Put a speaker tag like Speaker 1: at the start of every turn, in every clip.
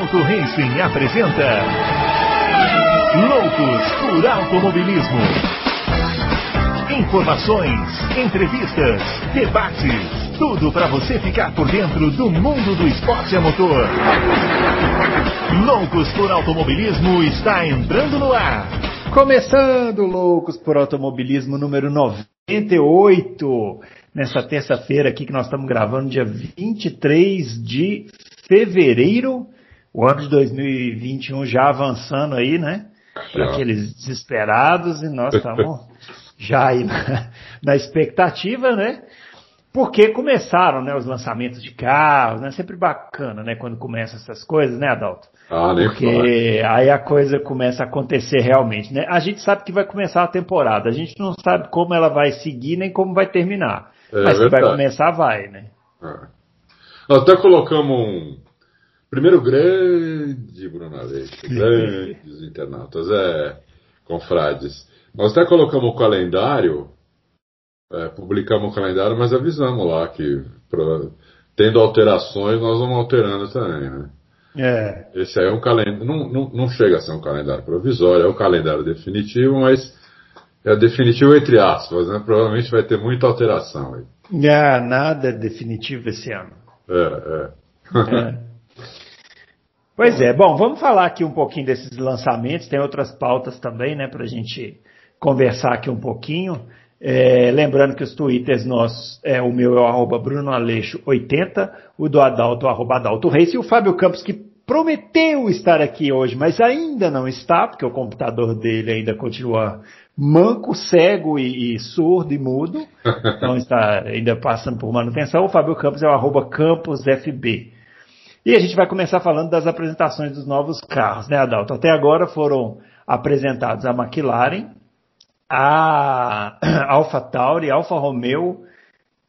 Speaker 1: Adalto Racing apresenta Loucos por Automobilismo. Informações, entrevistas, debates, tudo para você ficar por dentro do mundo do esporte a motor. Loucos por Automobilismo está entrando no ar.
Speaker 2: Começando Loucos por Automobilismo número 98, nessa terça-feira aqui que nós estamos gravando, dia 23 de fevereiro, o ano de 2021 já avançando aí, né? Para aqueles desesperados, e nós estamos já aí na, na expectativa, né? Porque começaram, né, os lançamentos de carros, né? Sempre bacana, né, quando começam essas coisas, né, Adalto?
Speaker 3: Ah,
Speaker 2: Porque aí a coisa começa a acontecer realmente, né? A gente sabe que vai começar a temporada, a gente não sabe como ela vai seguir nem como vai terminar. É Mas que vai começar, vai, né?
Speaker 3: É. Até colocamos um primeiro grande Bruno Aleixo, grandes internautas, é, confrades. Nós até colocamos o calendário é, publicamos o calendário, mas avisamos lá que pra, tendo alterações nós vamos alterando também, né?
Speaker 2: É.
Speaker 3: Esse aí é um calendário, não, não, não chega a ser um calendário provisório, é o um calendário definitivo, mas é definitivo entre aspas, né? Provavelmente vai ter muita alteração aí.
Speaker 2: É, nada é definitivo esse ano.
Speaker 3: É, é.
Speaker 2: é. Pois é, bom, vamos falar aqui um pouquinho desses lançamentos, tem outras pautas também, né, pra gente conversar aqui um pouquinho. É, lembrando que os twitters nossos, é, o meu é o arroba Bruno Aleixo 80, o do Adalto, o arroba Adalto Reis, e o Fábio Campos, que prometeu estar aqui hoje, mas ainda não está, porque o computador dele ainda continua manco, cego e, e surdo e mudo, então está ainda passando por manutenção. O Fábio Campos é o arroba CamposFB. E a gente vai começar falando das apresentações dos novos carros, né, Adalto? Até agora foram apresentados a McLaren, a Alpha Tauri, Alfa Romeo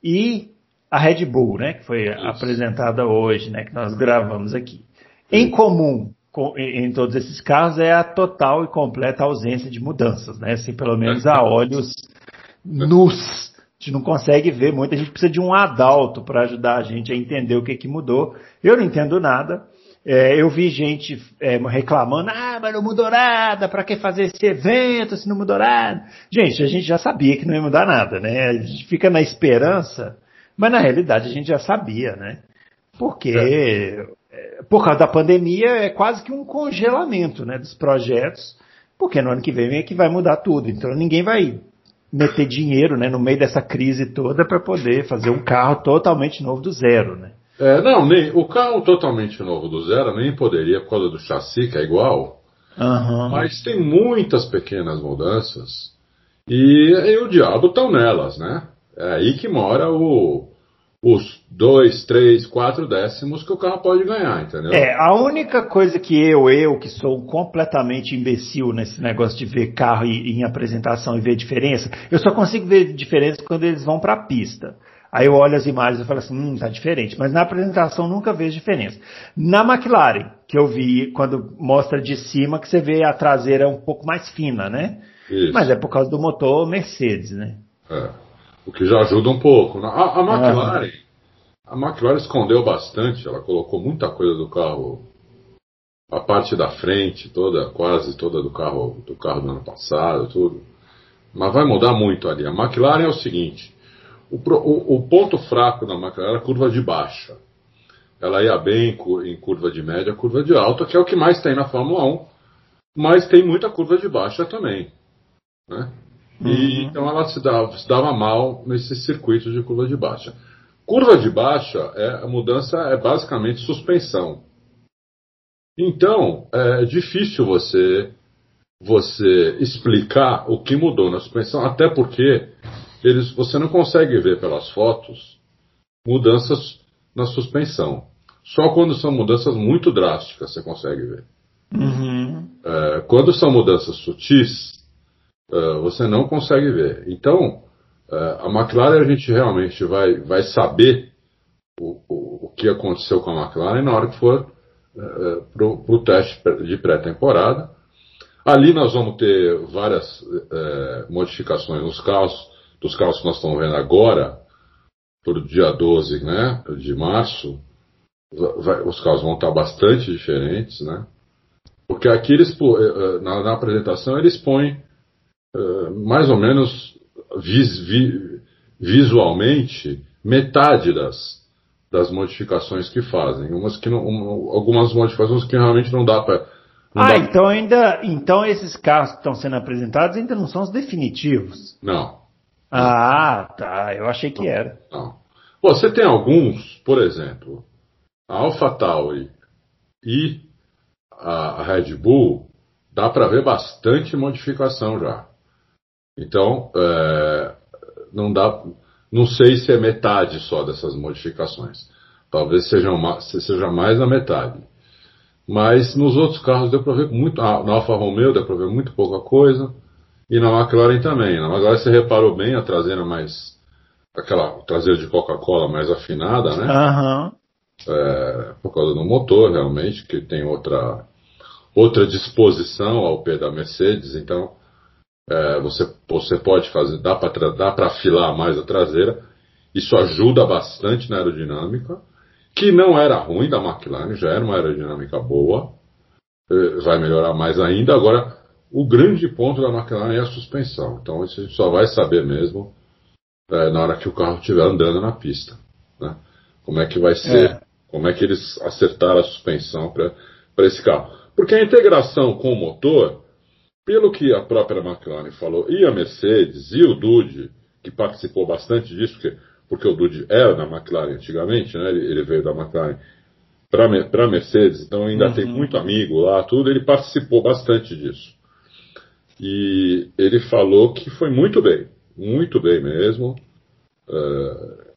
Speaker 2: e a Red Bull, né, que foi Isso. apresentada hoje, né, que nós gravamos aqui. Em comum com, em todos esses carros é a total e completa ausência de mudanças, né, assim, pelo menos a olhos nus. Gente não consegue ver muito, a gente precisa de um adalto para ajudar a gente a entender o que, que mudou. Eu não entendo nada, é, eu vi gente é, reclamando, ah, mas não mudou nada, para que fazer esse evento se não mudou nada? Gente, a gente já sabia que não ia mudar nada, né? A gente fica na esperança, mas na realidade a gente já sabia, né? Porque, é. por causa da pandemia, é quase que um congelamento, né, dos projetos, porque no ano que vem é que vai mudar tudo, então ninguém vai meter dinheiro, né, no meio dessa crise toda para poder fazer um carro totalmente novo do zero, né?
Speaker 3: É, não, nem, o carro totalmente novo do zero nem poderia por causa do chassi, que é igual.
Speaker 2: Uhum.
Speaker 3: Mas tem muitas pequenas mudanças. E, e o diabo estão nelas, né? É aí que mora o, os dois, três, quatro décimos que o carro pode ganhar, entendeu?
Speaker 2: É, a única coisa que eu, eu, que sou completamente imbecil nesse negócio de ver carro em, em apresentação e ver diferença, eu só consigo ver diferença quando eles vão para a pista. Aí eu olho as imagens e falo assim, hum, tá diferente. Mas na apresentação nunca vejo diferença. Na McLaren, que eu vi quando mostra de cima, que você vê a traseira um pouco mais fina, né? Isso. Mas é por causa do motor Mercedes, né?
Speaker 3: É. O que já ajuda um pouco. A, a McLaren, a McLaren escondeu bastante, ela colocou muita coisa do carro, a parte da frente toda, quase toda do carro do carro do ano passado, tudo. Mas vai mudar muito ali. A McLaren é o seguinte, o, o, o, ponto fraco da McLaren era a curva de baixa. Ela ia bem em curva de média, curva de alta, que é o que mais tem na Fórmula 1, mas tem muita curva de baixa também. Né? E, uhum. Então ela se dava, se dava mal nesses circuitos de curva de baixa. Curva de baixa, é, a mudança é basicamente suspensão. Então, é difícil você você explicar o que mudou na suspensão, até porque eles, você não consegue ver pelas fotos mudanças na suspensão. Só quando são mudanças muito drásticas você consegue ver.
Speaker 2: Uhum.
Speaker 3: É, quando são mudanças sutis, é, você não consegue ver. Então, é, a McLaren a gente realmente vai, vai saber o, o, o, que aconteceu com a McLaren na hora que for é, para o teste de pré-temporada. Ali nós vamos ter várias é, modificações nos carros dos carros que nós estamos vendo agora, para o dia 12 né, de março, vai, os carros vão estar bastante diferentes, né? Porque aqui eles, eh, na, na apresentação, eles põem uh, mais ou menos vis, vi, visualmente metade das, das modificações que fazem. Umas que não, um, algumas modificações que realmente não dá para.
Speaker 2: Ah, dá... então ainda. Então esses carros que estão sendo apresentados ainda não são os definitivos.
Speaker 3: Não.
Speaker 2: Ah, tá. Eu achei que era.
Speaker 3: Não. Você tem alguns, por exemplo, a AlphaTauri e a Red Bull, dá para ver bastante modificação já. Então, é, não dá, não sei se é metade só dessas modificações. Talvez seja, seja mais da metade. Mas nos outros carros deu para ver muito. Ah, na Alfa Romeo deu para ver muito pouca coisa. E na McLaren também. Na McLaren você reparou bem a traseira mais. aquela traseira de Coca-Cola mais afinada, né?
Speaker 2: Uhum.
Speaker 3: É, por causa do motor, realmente, que tem outra, outra disposição ao pé da Mercedes. Então, é, você, você pode fazer, dá para afilar mais a traseira. Isso ajuda bastante na aerodinâmica, que não era ruim da McLaren, já era uma aerodinâmica boa. É, vai melhorar mais ainda. Agora, o grande ponto da McLaren é a suspensão. Então, isso a gente só vai saber mesmo é, na hora que o carro estiver andando na pista. Né? Como é que vai ser, é. como é que eles acertaram a suspensão para esse carro. Porque a integração com o motor pelo que a própria McLaren falou, e a Mercedes, e o Dude, que participou bastante disso, porque, porque o Dude era da McLaren antigamente, né? ele, ele veio da McLaren para a Mercedes, então ainda uhum. tem muito amigo lá, tudo, ele participou bastante disso. E ele falou que foi muito bem, muito bem mesmo, uh,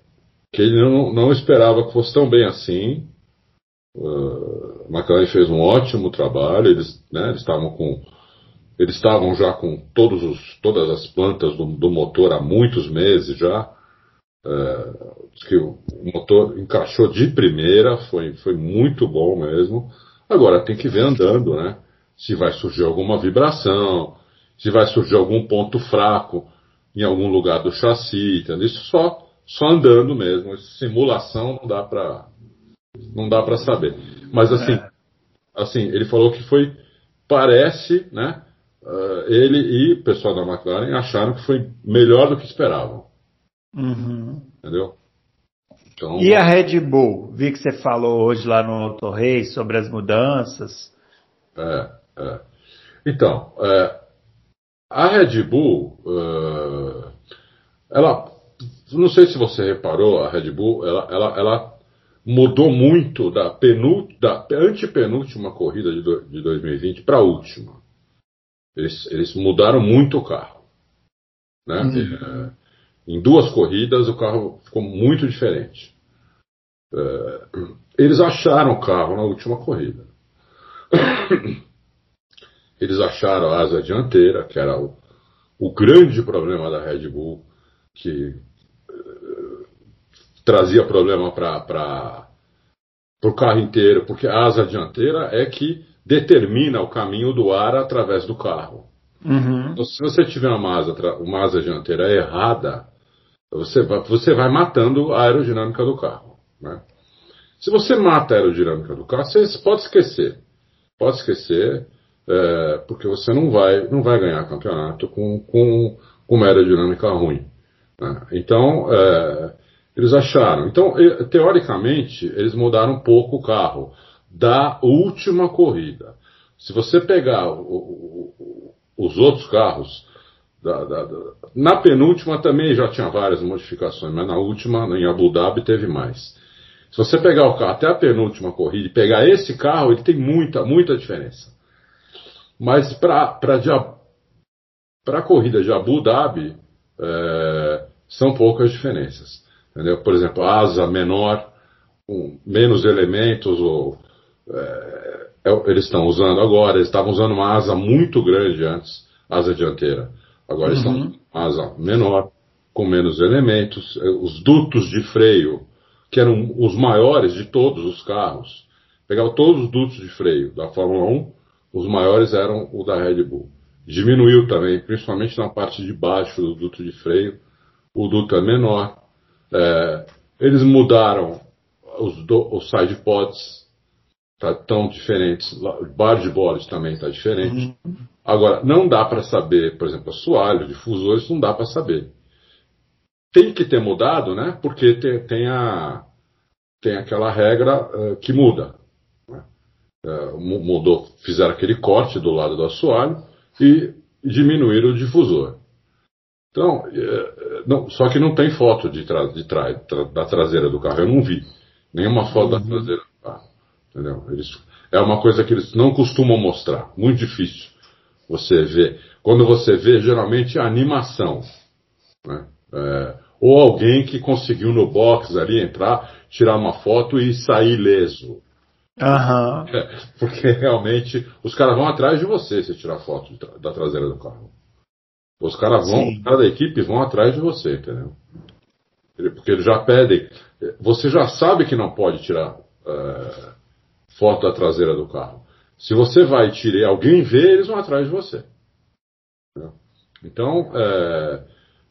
Speaker 3: que ele não, não esperava que fosse tão bem assim. Uh, a McLaren fez um ótimo trabalho, eles né, estavam com eles estavam já com todos os, todas as plantas do, do motor há muitos meses já. É, que o motor encaixou de primeira, foi, foi muito bom mesmo. Agora tem que ver andando, né? Se vai surgir alguma vibração, se vai surgir algum ponto fraco em algum lugar do chassi, entendeu? Isso só, só andando mesmo. Simulação não dá para não dá para saber. Mas assim, é. assim, ele falou que foi parece, né? Uh, ele e o pessoal da McLaren acharam que foi melhor do que esperavam.
Speaker 2: Uhum.
Speaker 3: Entendeu?
Speaker 2: Então, e a Red Bull? Vi que você falou hoje lá no Rei sobre as mudanças.
Speaker 3: É, é. Então, é, a Red Bull, uh, ela, não sei se você reparou, a Red Bull, ela, ela, ela mudou muito da, penult, da antepenúltima corrida de, do, de 2020 para a última. Eles, eles mudaram muito o carro. Né? Uhum. É, em duas corridas o carro ficou muito diferente. É, eles acharam o carro na última corrida. Eles acharam a asa dianteira, que era o, o grande problema da Red Bull, que uh, trazia problema para o carro inteiro, porque a asa dianteira é que determina o caminho do ar através do carro.
Speaker 2: Uhum.
Speaker 3: Então, se você tiver uma asa, uma asa dianteira errada, você vai, você vai matando a aerodinâmica do carro. Né? Se você mata a aerodinâmica do carro, você pode esquecer. Pode esquecer, é, porque você não vai, não vai ganhar campeonato com, com, com uma aerodinâmica ruim. Né? Então, é, eles acharam. Então, teoricamente, eles mudaram um pouco o carro da última corrida. Se você pegar o, o, os outros carros, da, da, da, na penúltima também já tinha várias modificações, mas na última, em Abu Dhabi, teve mais. Se você pegar o carro até a penúltima corrida e pegar esse carro, ele tem muita, muita diferença. Mas para a corrida de Abu Dhabi, é, são poucas diferenças. Entendeu? Por exemplo, asa menor, com menos elementos, ou é, é, eles estão usando agora, eles estavam usando uma asa muito grande antes, asa dianteira. Agora uhum. estão usando uma asa menor, com menos elementos. É, os dutos de freio, que eram os maiores de todos os carros, pegava todos os dutos de freio da Fórmula 1, os maiores eram o da Red Bull. Diminuiu também, principalmente na parte de baixo do duto de freio, o duto é menor. É, eles mudaram os, do, os side pods tá tão diferentes, bar de bolas também está diferente. Uhum. Agora, não dá para saber, por exemplo, assoalho, difusores, não dá para saber. Tem que ter mudado, né? Porque tem, tem a, tem aquela regra uh, que muda. Né? Uh, mudou, fizeram aquele corte do lado do assoalho e diminuíram o difusor. Então, uh, não, só que não tem foto de tra, de tra, tra, da traseira do carro, eu não vi. Nenhuma foto uhum. da traseira. Entendeu? Eles, é uma coisa que eles não costumam mostrar, muito difícil você vê. Quando você vê, geralmente é animação. Né? É, ou alguém que conseguiu no box ali entrar, tirar uma foto e sair leso.
Speaker 2: Uhum.
Speaker 3: É, porque realmente os caras vão atrás de você se tirar foto da traseira do carro. Os caras vão, Sim. cada equipe vão atrás de você, entendeu? Porque eles já pedem. Você já sabe que não pode tirar é, foto da traseira do carro. Se você vai tirar, alguém vê, eles vão atrás de você. Então, é,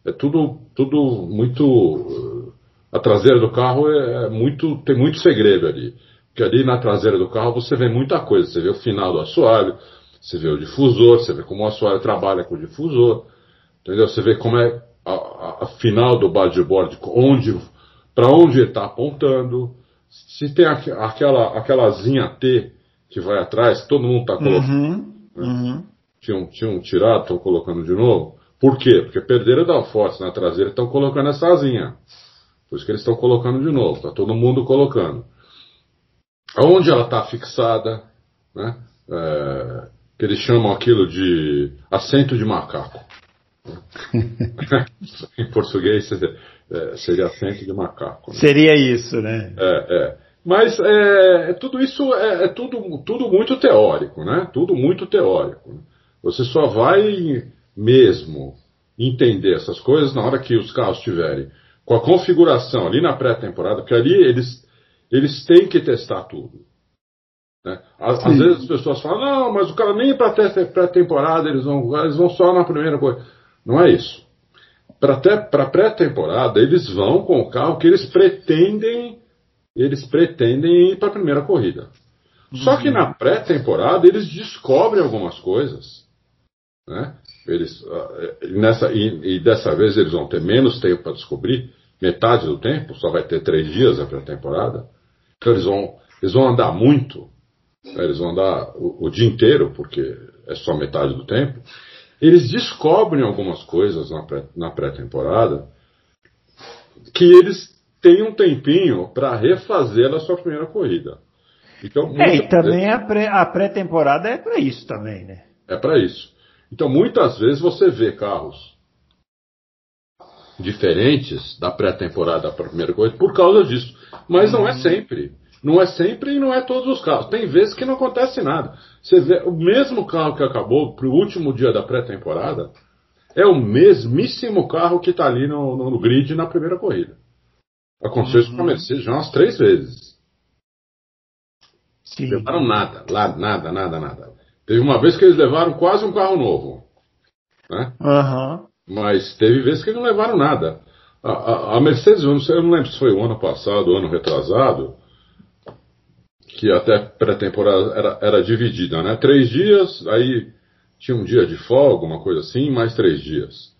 Speaker 3: é tudo, tudo muito. A traseira do carro é, é muito, tem muito segredo ali. Porque ali na traseira do carro você vê muita coisa. Você vê o final do assoalho, você vê o difusor, você vê como o assoalho trabalha com o difusor, entendeu? Você vê como é a, a, a final do bodyboard, onde, para onde ele está apontando. Se tem aquela, aquela zinha T que vai atrás, todo mundo está colocando. Uhum, né? uhum. Tinham, tinham tirado, estão colocando de novo. Por quê? Porque perderam da força na traseira estão colocando essa asinha. Por isso que eles estão colocando de novo, está todo mundo colocando. Aonde ela está fixada, né? É, que eles chamam aquilo de assento de macaco. em português é, seria assento de macaco.
Speaker 2: Né? Seria isso, né?
Speaker 3: É, é. Mas é, tudo isso é, é, tudo, tudo muito teórico, né? Tudo muito teórico. Você só vai mesmo entender essas coisas na hora que os carros estiverem com a configuração ali na pré-temporada, porque ali eles, eles têm que testar tudo. Né? Às, às, vezes as pessoas falam, não, mas o cara nem para pré-temporada eles vão, eles vão só na primeira coisa. Não é isso. Para pré-temporada, eles vão com o carro que eles pretendem eles pretendem ir para a primeira corrida. Uhum. Só que na pré-temporada eles descobrem algumas coisas. Né? Eles, uh, nessa, e, e, dessa vez eles vão ter menos tempo para descobrir, metade do tempo, só vai ter três dias a pré-temporada. Então eles vão, eles vão andar muito, né? eles vão andar o, o dia inteiro, porque é só metade do tempo. Eles descobrem algumas coisas na pré-temporada que eles tem um tempinho para refazer a sua primeira corrida.
Speaker 2: Então, é, e também a pré-temporada é para isso também, né?
Speaker 3: É para isso. Então, muitas vezes você vê carros diferentes da pré-temporada para a primeira corrida por causa disso. Mas não é sempre. Não é sempre e não é todos os carros. Tem vezes que não acontece nada. Você vê o mesmo carro que acabou para o último dia da pré-temporada é o mesmíssimo carro que está ali no, no, no grid na primeira corrida. Aconteceu isso com a uhum. Mercedes já umas três vezes. Sim. Levaram nada, lá, nada, nada, nada. Teve uma vez que eles levaram quase um carro novo. Né?
Speaker 2: Uhum.
Speaker 3: Mas teve vezes que eles não levaram nada. A, a, a Mercedes, eu não, sei, eu não lembro se foi o ano passado, o ano retrasado, que até pré-temporada era, era dividida, né? Três dias, aí tinha um dia de folga, uma coisa assim, mais três dias.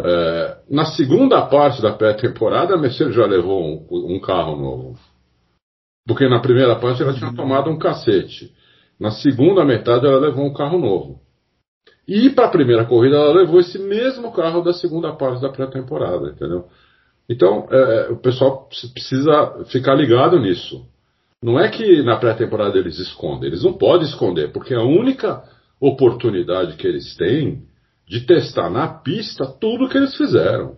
Speaker 3: É, na segunda parte da pré-temporada, a Mercedes já levou um, um, carro novo. Porque na primeira parte ela tinha tomado um cacete. Na segunda metade ela levou um carro novo. E para a primeira corrida ela levou esse mesmo carro da segunda parte da pré-temporada, entendeu? Então é, o pessoal precisa ficar ligado nisso. Não é que na pré-temporada eles escondem, eles não podem esconder, porque a única oportunidade que eles têm de testar na pista tudo que eles fizeram.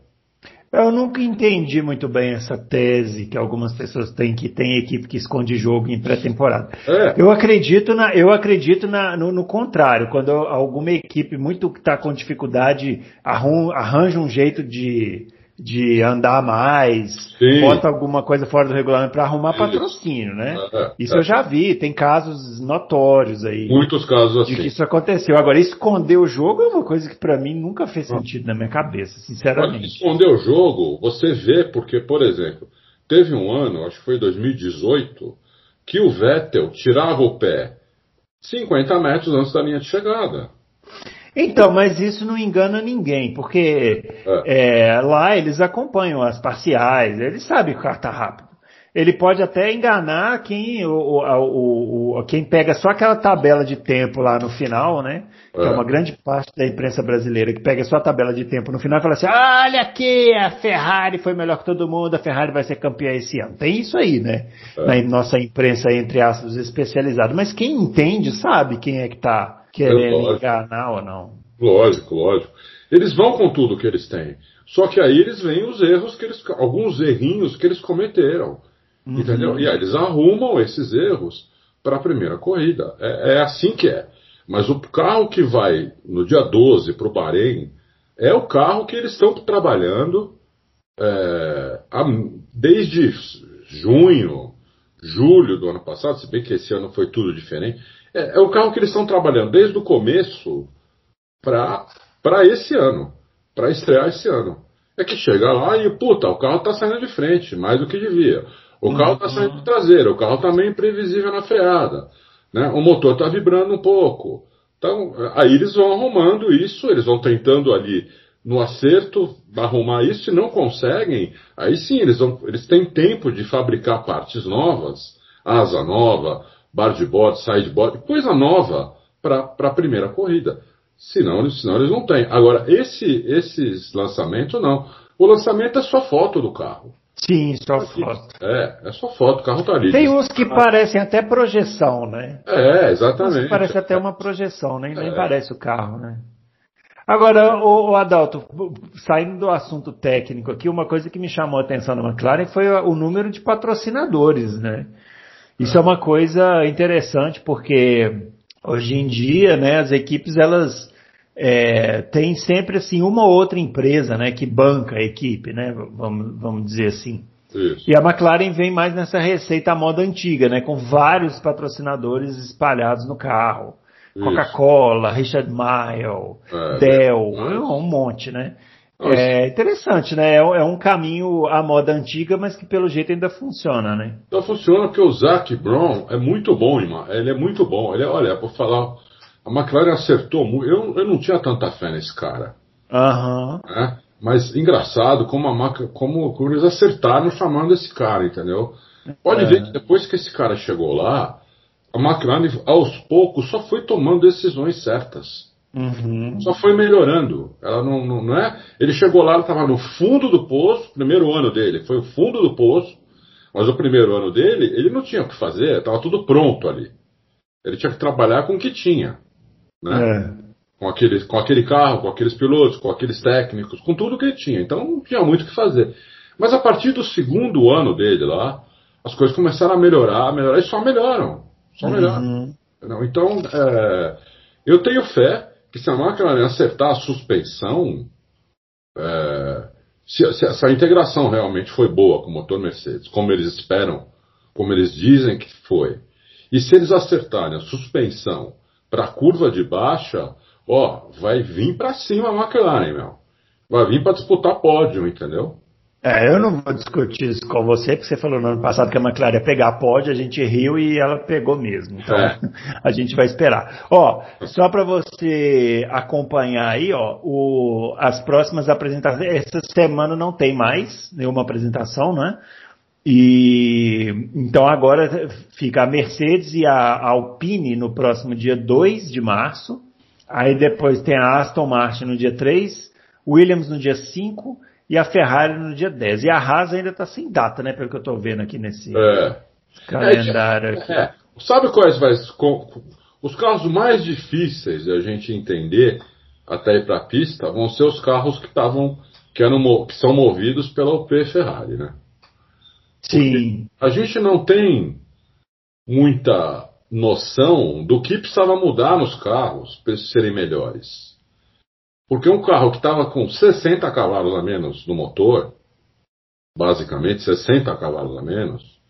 Speaker 2: Eu nunca entendi muito bem essa tese que algumas pessoas têm que tem equipe que esconde jogo em pré-temporada. É. Eu acredito na, eu acredito na, no, no contrário, quando alguma equipe muito que está com dificuldade arranja um jeito de de andar mais, Sim. bota alguma coisa fora do regulamento para arrumar patrocínio, né? É, é, isso é. eu já vi, tem casos notórios aí.
Speaker 3: Muitos casos assim.
Speaker 2: De que isso aconteceu. Agora, esconder o jogo é uma coisa que para mim nunca fez sentido na minha cabeça, sinceramente.
Speaker 3: esconder o jogo, você vê, porque, por exemplo, teve um ano, acho que foi 2018, que o Vettel tirava o pé 50 metros antes da linha de chegada.
Speaker 2: Então, mas isso não engana ninguém, porque é. É, lá eles acompanham as parciais, eles sabem que o carro está rápido ele pode até enganar quem, o, o, o, quem pega só aquela tabela de tempo lá no final, né? Que é. é uma grande parte da imprensa brasileira que pega só a tabela de tempo no final e fala assim: olha aqui, a Ferrari foi melhor que todo mundo, a Ferrari vai ser campeã esse ano. Tem isso aí, né? É. Na nossa imprensa, entre aspas, especializada. Mas quem entende sabe quem é que está querendo enganar ou não.
Speaker 3: Lógico, lógico. Eles vão com tudo que eles têm. Só que aí eles veem os erros que eles. alguns errinhos que eles cometeram. Uhum. Entendeu? E aí eles arrumam esses erros para a primeira corrida. É, é, assim que é. Mas o carro que vai no dia 12 para o Bahrein é o carro que eles estão trabalhando é, desde junho, julho do ano passado, se bem que esse ano foi tudo diferente. É, é o carro que eles estão trabalhando desde o começo para esse ano, para estrear esse ano. É que chega lá e, puta, o carro está saindo de frente, mais do que devia. O carro está saindo de traseira, o carro está meio imprevisível na freada. Né? O motor está vibrando um pouco. Então, aí eles vão arrumando isso, eles vão tentando ali no acerto arrumar isso, se não conseguem, aí sim eles, vão, eles têm tempo de fabricar partes novas, asa nova, bar de bode, sideboard, coisa nova para a primeira corrida. Senão, senão eles não têm. Agora, esse, esses lançamentos não. O lançamento é só foto do carro.
Speaker 2: Sim, só foto.
Speaker 3: É, é só foto, o carro tá ali.
Speaker 2: Tem uns que parecem até projeção, né?
Speaker 3: É, exatamente.
Speaker 2: parece até uma projeção, nem, nem é. parece o carro, né? Agora, o, o, Adalto, saindo do assunto técnico aqui, uma coisa que me chamou a atenção na McLaren foi o número de patrocinadores, né? Isso é uma coisa interessante porque hoje em dia, né, as equipes elas é, tem sempre assim uma ou outra empresa né, que banca a equipe, né, vamos, vamos dizer assim. Isso. E a McLaren vem mais nessa receita à moda antiga, né, com vários patrocinadores espalhados no carro. Coca-Cola, Richard Mille, é, Dell, é, um monte, né? É interessante, né? É, é, um caminho à moda antiga, mas que pelo jeito ainda funciona, né?
Speaker 3: Então funciona porque o Zac Brown é muito bom, irmão. Ele é muito bom. Ele é, olha, por falar a McLaren acertou muito. Eu, eu não tinha tanta fé nesse cara.
Speaker 2: Uhum.
Speaker 3: Né? Mas engraçado como, a como, como eles acertaram chamando esse cara, entendeu? Pode é. ver que depois que esse cara chegou lá, a McLaren aos poucos só foi tomando decisões certas.
Speaker 2: Uhum.
Speaker 3: Só foi melhorando. Ela não, não, não é. Ele chegou lá, estava no fundo do poço, primeiro ano dele, foi o fundo do poço, mas o primeiro ano dele, ele não tinha o que fazer, estava tudo pronto ali. Ele tinha que trabalhar com o que tinha né? É. Com, aquele, com aquele carro, com aqueles pilotos, com aqueles técnicos, com tudo que ele tinha. Então não tinha muito o que fazer. Mas a partir do segundo ano dele lá, as coisas começaram a melhorar, a melhorar e só melhoram. Só uhum. melhoram. Não, então, é, eu tenho fé que se a máquina acertar a suspensão, é, se, se, essa integração realmente foi boa com o motor Mercedes, como eles esperam, como eles dizem que foi, e se eles acertarem a suspensão para a curva de baixa, ó, vai vir para cima a McLaren, meu. Vai vir para disputar pódio, entendeu?
Speaker 2: É, eu não vou discutir isso com você, porque você falou no ano passado que a McLaren ia pegar pódio, a gente riu e ela pegou mesmo. Então, é. a gente vai esperar. Ó, só para você acompanhar aí, ó, o, as próximas apresentações. Essa semana não tem mais nenhuma apresentação, né? E então agora fica a Mercedes e a Alpine no próximo dia 2 de março. Aí depois tem a Aston Martin no dia 3, Williams no dia 5 e a Ferrari no dia 10. E a Haas ainda está sem data, né? Pelo que eu estou vendo aqui nesse é. calendário. Aqui. É.
Speaker 3: Sabe quais vai, os carros mais difíceis de a gente entender até ir para a pista vão ser os carros que estavam que, eram, que são movidos pela UP Ferrari, né?
Speaker 2: Sim.
Speaker 3: a gente não tem muita noção do que precisava mudar nos carros para eles serem melhores. Porque um carro que estava com 60 cavalos a menos no motor, basicamente 60 cavalos a menos,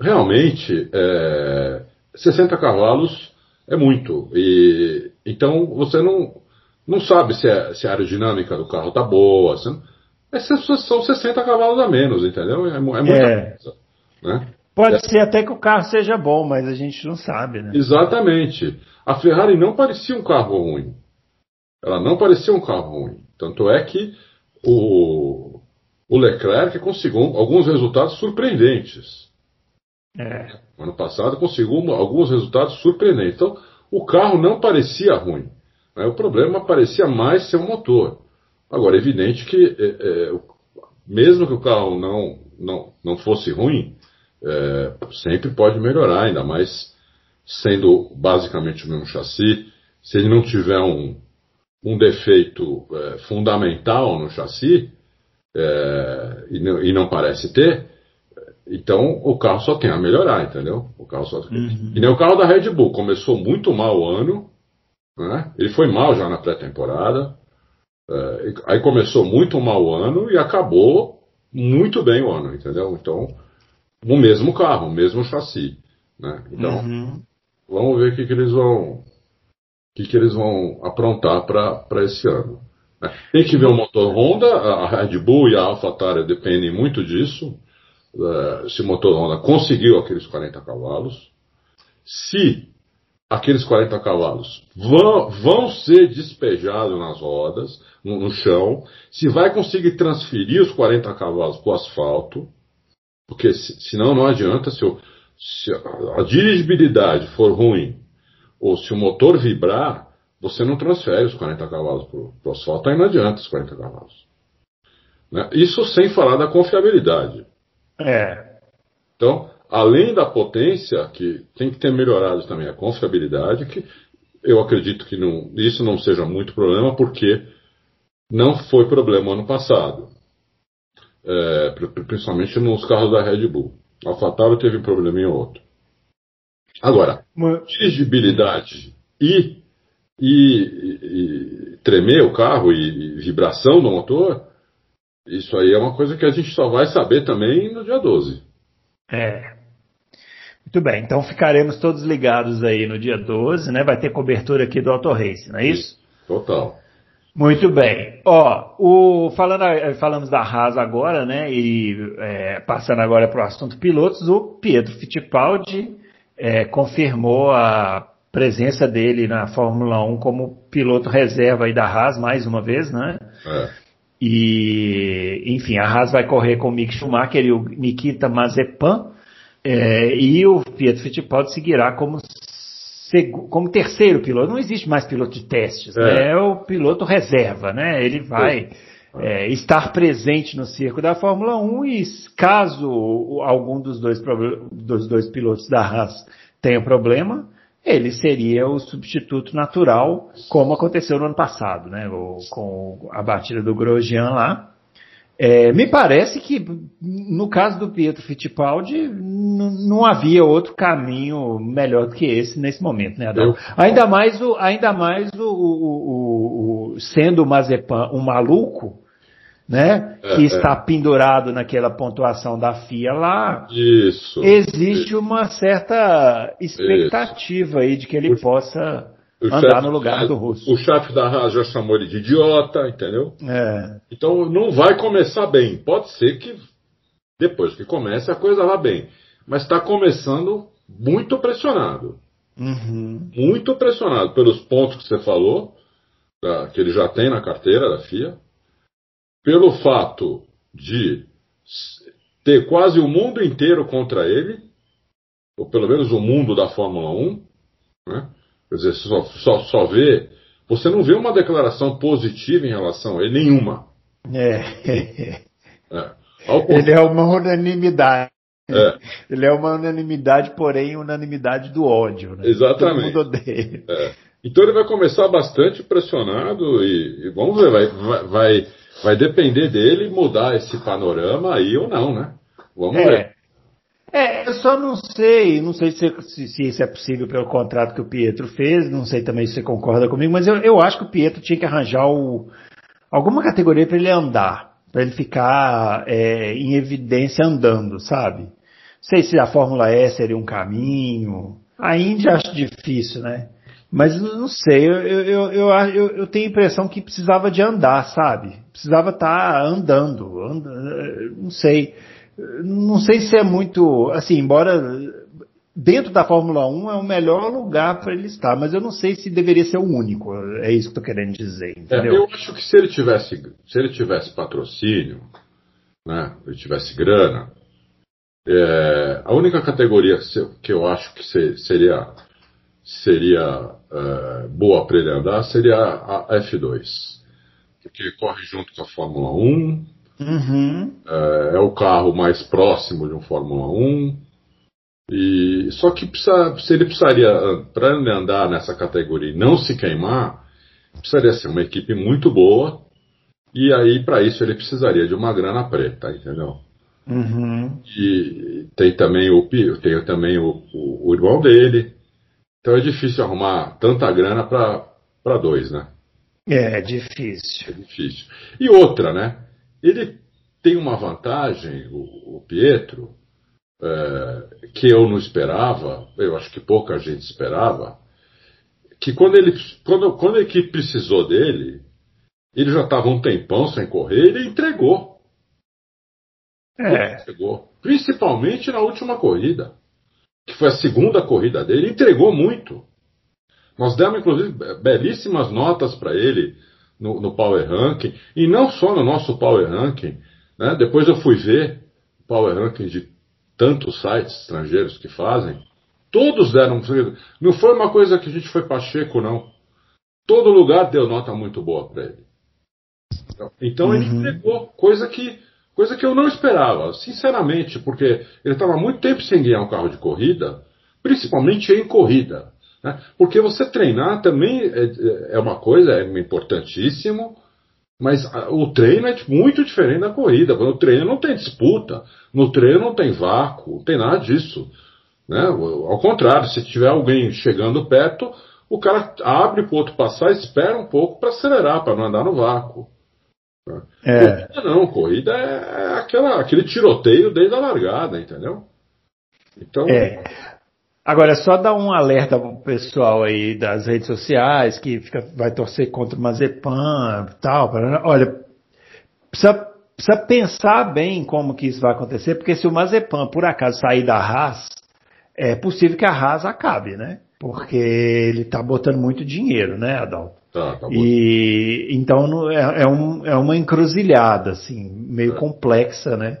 Speaker 3: realmente é, 60 cavalos é muito. E, então você não, não sabe se, é, se a aerodinâmica do carro está boa. Você, são 60 cavalos a menos, entendeu? É, é muita é. coisa. Né?
Speaker 2: Pode é. ser até que o carro seja bom, mas a gente não sabe, né?
Speaker 3: Exatamente. A Ferrari não parecia um carro ruim. Ela não parecia um carro ruim. Tanto é que o, o Leclerc conseguiu alguns resultados surpreendentes. É. Ano passado conseguiu alguns resultados surpreendentes. Então, o carro não parecia ruim. Né? O problema parecia mais ser o motor. Agora, é evidente que, é, é, mesmo que o carro não, não, não fosse ruim, é, sempre pode melhorar, ainda mais sendo basicamente o mesmo chassi. Se ele não tiver um, um defeito é, fundamental no chassi, é, e, não, e, não, parece ter, então o carro só tem a melhorar, entendeu? O carro só... Uhum. E nem o carro da Red Bull, começou muito mal o ano, né? ele foi mal já na pré-temporada, é, aí começou muito mal o ano e acabou muito bem o ano, entendeu? Então, o mesmo carro, o mesmo chassi. Né? Então, uhum. vamos ver o que, que eles vão. Que, que eles vão aprontar para esse ano. Né? Tem que ver o motor Honda, a Red Bull e a AlphaTauri dependem muito disso. Uh, se o motor Honda conseguiu aqueles 40 cavalos. Se aqueles 40 cavalos vão, vão ser despejados nas rodas, no, no, chão, se vai conseguir transferir os 40 cavalos para o asfalto, porque se, senão não adianta, se, se a dirigibilidade for ruim, ou se o motor vibrar, você não transfere os 40 cavalos para o asfalto, aí não adianta os 40 cavalos. Né? Isso sem falar da confiabilidade.
Speaker 2: É.
Speaker 3: Então, além da potência, que tem que ter melhorado também a confiabilidade, que eu acredito que não, isso não seja muito problema, porque não foi problema ano passado. É, principalmente nos carros da Red Bull. A AlphaTauri teve um problema em outro. Agora, dirigibilidade e, e, e, tremer o carro e, e vibração do motor, isso aí é uma coisa que a gente só vai saber também no dia 12.
Speaker 2: É, muito bem, então ficaremos todos ligados aí no dia 12, né? Vai ter cobertura aqui do Auto Race, não é isso?
Speaker 3: Total.
Speaker 2: Muito bem. Ó, o, falando, eh, falamos da Haas agora, né? E é, passando agora para o assunto pilotos, o Pietro Fittipaldi é, confirmou a presença dele na Fórmula 1 como piloto reserva aí da Haas mais uma vez, né? É. E, enfim, a Haas vai correr com o Mick Schumacher e o Nikita Mazepan. É, e o Pietro Fittipaldi seguirá como, como terceiro piloto. Não existe mais piloto de testes, é, né? é o piloto reserva, né? Ele vai é, estar presente no circo da Fórmula 1 e caso algum dos dois, dos dois pilotos da Haas tenha problema, ele seria o substituto natural, como aconteceu no ano passado, né? O, com a batida do Grosjean lá. É, me parece que, no caso do Pietro Fittipaldi, não havia outro caminho melhor do que esse nesse momento, né, Adão? Ainda mais, o, ainda mais o, o, o sendo o Mazepan um maluco, né, é, que é. está pendurado naquela pontuação da FIA lá,
Speaker 3: isso,
Speaker 2: existe isso. uma certa expectativa isso. aí de que ele possa o andar chefe, no lugar do russo.
Speaker 3: O chefe da Haas já chamou ele de idiota, entendeu?
Speaker 2: É.
Speaker 3: Então não vai começar bem. Pode ser que depois que comece a coisa vá bem. Mas está começando muito pressionado.
Speaker 2: Uhum.
Speaker 3: Muito pressionado pelos pontos que você falou, que ele já tem na carteira da FIA. Pelo fato de ter quase o mundo inteiro contra ele, ou pelo menos o mundo da Fórmula 1, né? Quer dizer, só, só, só vê. Você não vê uma declaração positiva em relação a ele, nenhuma.
Speaker 2: É. é. Ele é uma unanimidade. É. Ele é uma unanimidade, porém unanimidade do ódio. Né?
Speaker 3: Exatamente. Todo mundo odeia. É. Então ele vai começar bastante pressionado e, e vamos ver, vai, vai, vai depender dele mudar esse panorama aí ou não, né? Vamos é. ver.
Speaker 2: É, eu só não sei, não sei se, se, se, isso é possível pelo contrato que o Pietro fez, não sei também se você concorda comigo, mas eu, eu acho que o Pietro tinha que arranjar o, alguma categoria para ele andar, para ele ficar é, em evidência andando, sabe? Não sei se a Fórmula E seria um caminho, a Índia acho difícil, né? Mas não sei, eu, eu, eu, eu, eu tenho a impressão que precisava de andar, sabe? Precisava estar tá andando, and, não sei. Não sei se é muito, assim, embora dentro da Fórmula 1 é o melhor lugar para ele estar, mas eu não sei se deveria ser o único. É isso que estou querendo dizer. É, entendeu?
Speaker 3: É, eu acho que se ele tivesse, se ele tivesse patrocínio, né, ele tivesse grana, é, a única categoria que eu acho que seria seria é, boa para ele andar seria a F2, porque corre junto com a Fórmula 1.
Speaker 2: Uhum.
Speaker 3: É, é, o carro mais próximo de um Fórmula 1 e só que precisa, se ele precisaria, para ele andar nessa categoria e não se queimar, precisaria ser uma equipe muito boa. E aí, para isso, ele precisaria de uma grana preta, entendeu?
Speaker 2: Uhum.
Speaker 3: E tem também o tem também o, o, o, irmão dele. Então é difícil arrumar tanta grana para dois, né?
Speaker 2: É, é difícil.
Speaker 3: É difícil. E outra, né? Ele tem uma vantagem, o, o Pietro, é, que eu não esperava, eu acho que pouca gente esperava, que quando ele quando, quando a equipe precisou dele, ele já estava um tempão sem correr, ele entregou.
Speaker 2: É. Ele
Speaker 3: entregou. Principalmente na última corrida, que foi a segunda corrida dele, ele entregou muito. Nós demos, inclusive, belíssimas notas para ele no, no, Power Ranking, e não só no nosso Power Ranking. Né? Depois eu fui ver o Power Ranking de tantos sites estrangeiros que fazem, todos deram. Não foi uma coisa que a gente foi pacheco, não. Todo lugar deu nota muito boa para ele. Então ele uhum. entregou, coisa que, coisa que eu não esperava, sinceramente, porque ele estava muito tempo sem ganhar um carro de corrida, principalmente em corrida. Né? Porque você treinar também é, é uma coisa, é importantíssimo, mas o treino é muito diferente da corrida. No treino não tem disputa, no treino não tem vácuo, não tem nada disso. Né? Ao contrário, se tiver alguém chegando perto, o cara abre para o outro passar, espera um pouco para acelerar, para não andar no vácuo. Né? É. Corrida não, corrida é, é aquela, aquele tiroteio desde a largada, entendeu?
Speaker 2: Então. É. Agora, é só dar um alerta pro pessoal aí das redes sociais que fica, vai torcer contra o Mazepam e tal. Olha, precisa, precisa pensar bem como que isso vai acontecer, porque se o Mazepam, por acaso, sair da Haas, é possível que a Haas acabe, né? Porque ele está botando muito dinheiro, né, Adalto?
Speaker 3: Tá, tá
Speaker 2: e então é, é, um, é uma encruzilhada, assim, meio é. complexa, né?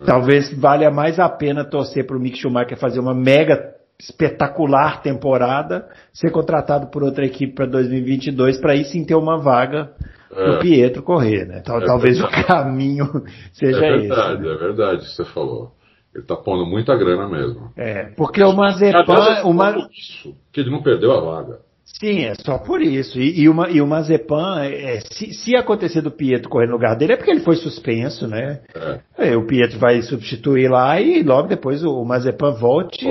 Speaker 2: É. Talvez valha mais a pena torcer para o Mick Schumacher fazer uma mega espetacular temporada, ser contratado por outra equipe para 2022 para aí sim ter uma vaga é. no Pietro correr, né? Tal, é talvez verdade. o caminho seja esse.
Speaker 3: É verdade,
Speaker 2: esse,
Speaker 3: né? é verdade que você falou. Ele tá pondo muita grana mesmo.
Speaker 2: É, porque o Mazepan...
Speaker 3: É uma... isso que ele não perdeu a vaga.
Speaker 2: Sim, é só por isso. E, e, uma, e o Mazepan, é, se, se, acontecer do Pietro correr no lugar dele, é porque ele foi suspenso, né? É. É, o Pietro vai substituir lá e logo depois o, o Mazepan volte,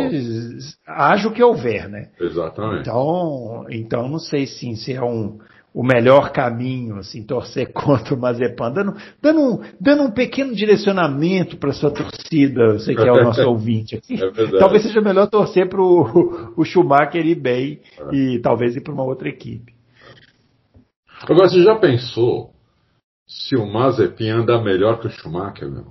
Speaker 2: haja o que houver, né?
Speaker 3: Exatamente.
Speaker 2: Então, então não sei sim, se é um, o melhor caminho, assim, torcer contra o Mazepan, dando, dando, um, dando um pequeno direcionamento para sua torcida, você que é o nosso ouvinte aqui. É talvez seja melhor torcer para o Schumacher ir bem é. e talvez ir para uma outra equipe.
Speaker 3: Agora, você já pensou se o Mazepin anda melhor que o Schumacher, meu?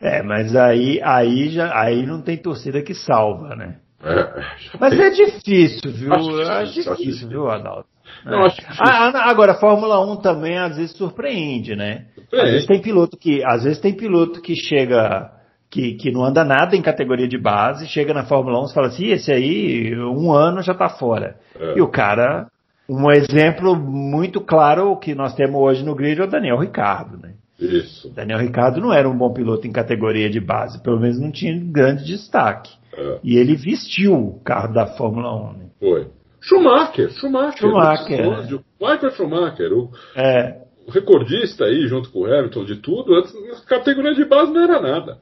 Speaker 2: É, mas aí, aí, já, aí não tem torcida que salva, né?
Speaker 3: É,
Speaker 2: mas é difícil, viu? Acho é difícil, difícil viu, Arnaldo? Não, é. acho que... ah, agora, a Fórmula 1 também às vezes surpreende, né? Às vezes tem piloto que, às vezes tem piloto que chega, que, que não anda nada em categoria de base, chega na Fórmula 1 e fala assim, esse aí, um ano já tá fora. É. E o cara, um exemplo muito claro que nós temos hoje no grid é o Daniel Ricardo, né?
Speaker 3: Isso.
Speaker 2: Daniel Ricardo não era um bom piloto em categoria de base, pelo menos não tinha grande destaque. É. E ele vestiu o carro da Fórmula 1. Né?
Speaker 3: Foi. Schumacher, Schumacher.
Speaker 2: Schumacher.
Speaker 3: O, Michael Schumacher, o,
Speaker 2: é.
Speaker 3: o, recordista aí, junto com o Hamilton, de tudo, antes, categoria de base não era nada.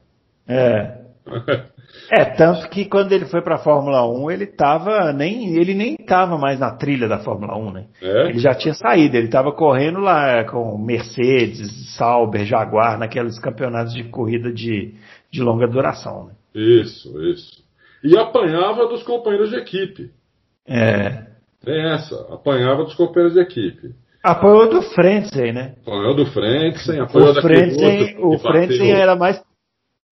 Speaker 2: É. é, tanto que quando ele foi para a Fórmula 1, ele tava nem ele nem estava mais na trilha da Fórmula 1, né?
Speaker 3: É?
Speaker 2: Ele já tinha saído, ele estava correndo lá com Mercedes, Sauber, Jaguar, naqueles campeonatos de corrida de, de longa duração, né?
Speaker 3: Isso, isso. E apanhava dos companheiros de equipe.
Speaker 2: É.
Speaker 3: Tem essa. Apanhava dos companheiros de equipe.
Speaker 2: Apanhou do Frentzen, né?
Speaker 3: Apanhou do Frentzen, apanhou
Speaker 2: o Frentzen, O Frentzen era mais.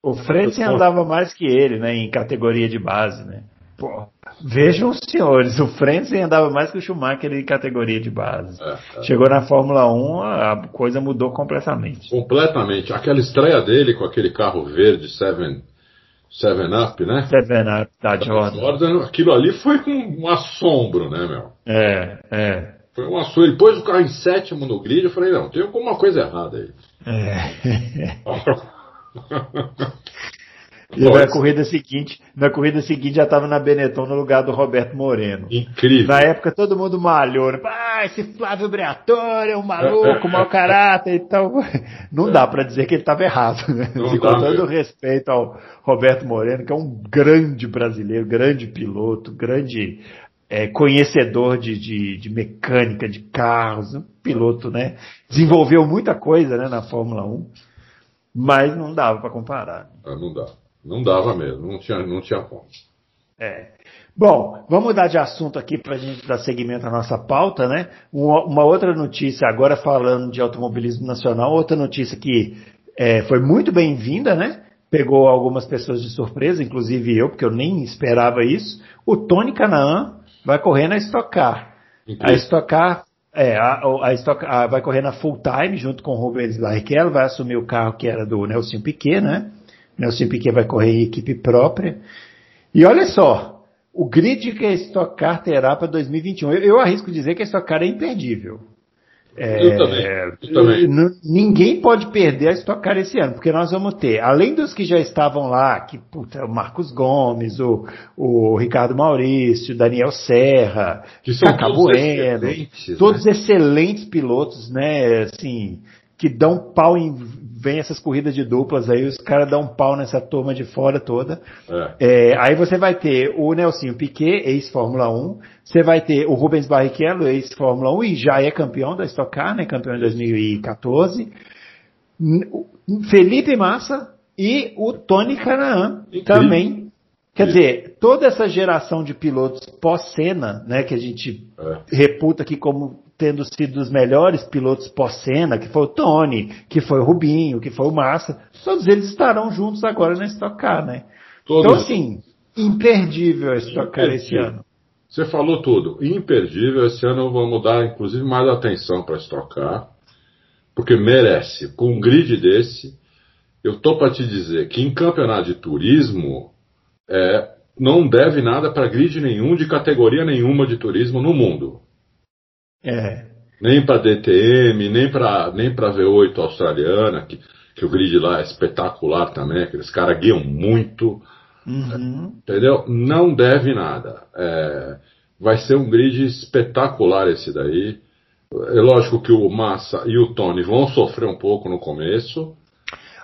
Speaker 2: O Frentzen andava mais que ele, né? Em categoria de base, né? Pô, vejam os senhores, o Frentzen andava mais que o Schumacher em categoria de base. É, é. Chegou na Fórmula 1, a coisa mudou completamente.
Speaker 3: Completamente. Aquela estreia dele com aquele carro verde, Seven, Seven Up, né?
Speaker 2: Seven Up, da Jordan. Jordan.
Speaker 3: Aquilo ali foi um, um assombro, né, meu?
Speaker 2: É, é.
Speaker 3: Foi um assombro. Ele pôs o carro em sétimo no grid, eu falei, não, tem alguma coisa errada aí.
Speaker 2: É. E na corrida seguinte, na corrida seguinte já estava na Benetton no lugar do Roberto Moreno.
Speaker 3: Incrível.
Speaker 2: Na época todo mundo malhou, né? Ah, esse Flávio Briatore é um maluco, mau caráter e tal. Não dá para dizer que ele estava errado, né? Não com todo respeito ao Roberto Moreno, que é um grande brasileiro, grande piloto, grande é, conhecedor de, de, de, mecânica de carros, um piloto, né? Desenvolveu muita coisa, né, na Fórmula 1, mas não dava para comparar.
Speaker 3: Ah, não dá. Não dava mesmo, não tinha, não tinha como.
Speaker 2: É. Bom, vamos mudar de assunto aqui para a gente dar seguimento à nossa pauta, né? Uma, uma, outra notícia, agora falando de automobilismo nacional, outra notícia que é, foi muito bem-vinda, né? Pegou algumas pessoas de surpresa, inclusive eu, porque eu nem esperava isso. O Tony Canaan vai correr na Stock Car. A Stock Car é, a, a, Stock, a, vai correr na full time junto com o Rubens Barrichello, vai assumir o carro que era do Nelson Piquet, né? Nelson Piquet vai correr em equipe própria. E olha só, o grid que a Stock Car terá para 2021, eu, eu, arrisco dizer que a Stock Car é imperdível.
Speaker 3: É, eu também, eu também.
Speaker 2: Ninguém pode perder a Stock Car esse ano, porque nós vamos ter, além dos que já estavam lá, que puta, o Marcos Gomes, o, o Ricardo Maurício, Daniel Serra,
Speaker 3: que são Cacá todos Bueno, excelentes,
Speaker 2: todos né? excelentes pilotos, né? Assim, que dão pau em vem essas corridas de duplas aí, os caras dão um pau nessa turma de fora toda. É. É, aí você vai ter o Nelsinho Piquet, ex-Fórmula 1, você vai ter o Rubens Barrichello, ex-Fórmula 1, e já é campeão da Stock Car, né, campeão em 2014. Felipe Massa e o Tony Canaan também. Quer dizer, toda essa geração de pilotos pós-cena, né, que a gente é. reputa aqui como tendo sido os melhores pilotos pós-cena, que foi o Tony, que foi o Rubinho, que foi o Massa, todos eles estarão juntos agora na Stock Car, né? Todos. Então, assim, imperdível a Stock Car esse ano.
Speaker 3: Você falou tudo. Imperdível. Esse ano vamos dar, inclusive, mais atenção para Stock Car, porque merece. Com um grid desse, eu tô para te dizer que em campeonato de turismo, é, não deve nada para grid nenhum de categoria nenhuma de turismo no mundo.
Speaker 2: É.
Speaker 3: Nem para DTM, nem para nem para V8 australiana, que, que o grid lá é espetacular também, aqueles caras guiam muito.
Speaker 2: Uhum.
Speaker 3: Entendeu? Não deve nada. É, vai ser um grid espetacular esse daí. É lógico que o Massa e o Tony vão sofrer um pouco no começo.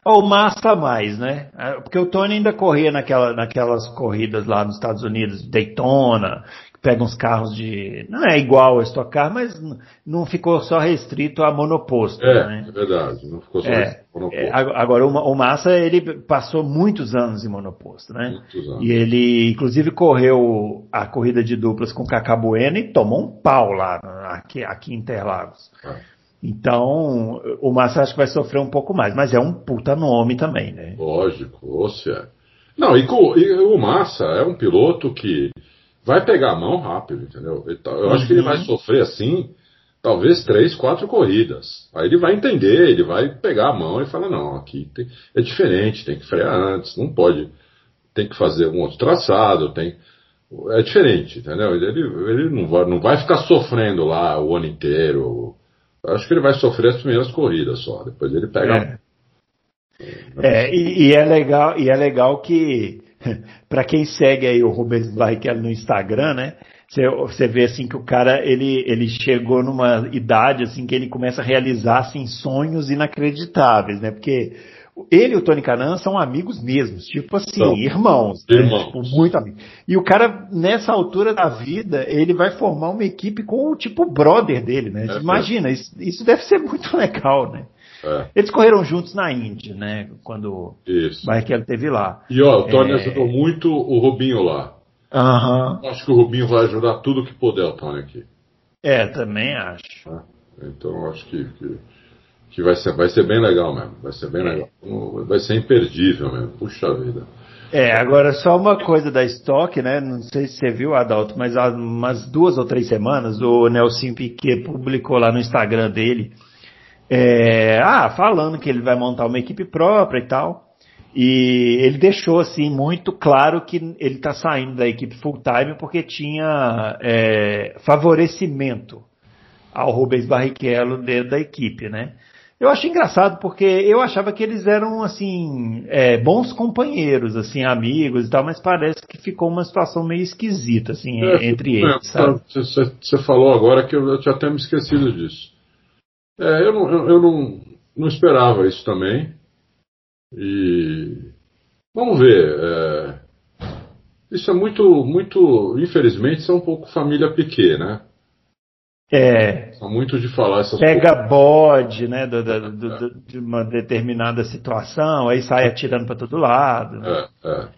Speaker 2: Ou Massa mais, né? É, porque o Tony ainda corria naquela, naquelas corridas lá nos Estados Unidos, Daytona, pega uns carros de. Não é igual a Stock Car, mas não ficou só restrito a monoposto.
Speaker 3: É,
Speaker 2: né?
Speaker 3: é verdade, não ficou só
Speaker 2: é, restrito a monoposto. É, agora, o, o, Massa, ele passou muitos anos em monoposto, né?
Speaker 3: Muitos anos.
Speaker 2: E ele, inclusive, correu a corrida de duplas com Cacá Bueno e tomou um pau lá, aqui, aqui em Interlagos. É. Então, o Massa acho que vai sofrer um pouco mais, mas é um puta nome também, né?
Speaker 3: Lógico, ou seja. Não, e, e o Massa é um piloto que vai pegar a mão rápido, entendeu? Eu acho que ele vai uhum. sofrer assim, talvez três, quatro corridas. Aí ele vai entender, ele vai pegar a mão e falar, não, aqui tem, é diferente, tem que frear antes, não pode, tem que fazer um outro traçado, tem. É diferente, entendeu? Ele, ele não, vai, não vai ficar sofrendo lá o ano inteiro. Eu acho que ele vai sofrer as primeiras corridas só, depois ele pega.
Speaker 2: É. É, e, e, é legal, e é legal que para quem segue aí o Rubens Barrichello no Instagram, né? Você vê assim que o cara ele, ele chegou numa idade assim que ele começa a realizar assim sonhos inacreditáveis, né? Porque ele e o Tony Canan são amigos mesmos, tipo assim, então, irmãos,
Speaker 3: né? irmãos. Tipo,
Speaker 2: muito amigos. E o cara, nessa altura da vida, ele vai formar uma equipe com o tipo brother dele, né? É, Imagina, isso, isso deve ser muito legal, né? É. Eles correram juntos na Índia, né? Quando
Speaker 3: Isso.
Speaker 2: o Barrichello teve lá.
Speaker 3: E ó, o Tony é... ajudou muito o Rubinho lá.
Speaker 2: Uhum.
Speaker 3: Acho que o Rubinho vai ajudar tudo que puder o Tony aqui.
Speaker 2: É, também acho.
Speaker 3: Né? Então acho que, que, que, vai, ser, vai ser bem legal mesmo. Vai ser bem é. legal. Vai ser imperdível mesmo. Puxa vida.
Speaker 2: É, agora só uma coisa da estoque, né? Não sei se você viu, Adalto, mas há umas duas ou três semanas o Nelson Piquet publicou lá no Instagram dele, é, ah, falando que ele vai montar uma equipe própria e tal. E ele deixou assim muito claro que ele está saindo da equipe full time porque tinha é, favorecimento ao Rubens Barrichello dentro da equipe, né? Eu acho engraçado porque eu achava que eles eram assim é, bons companheiros, assim amigos e tal, mas parece que ficou uma situação meio esquisita assim é, entre eles.
Speaker 3: Você falou agora que eu, tinha até me esquecido disso. É, eu não, eu, eu não, não esperava isso também. E vamos ver. É, isso é muito, muito, infelizmente, isso é um pouco família pequena, né?
Speaker 2: É.
Speaker 3: São muito de falar essas
Speaker 2: Pega coisas. bode, né, do, do, do, de uma determinada situação, aí sai atirando para todo lado. Né? É,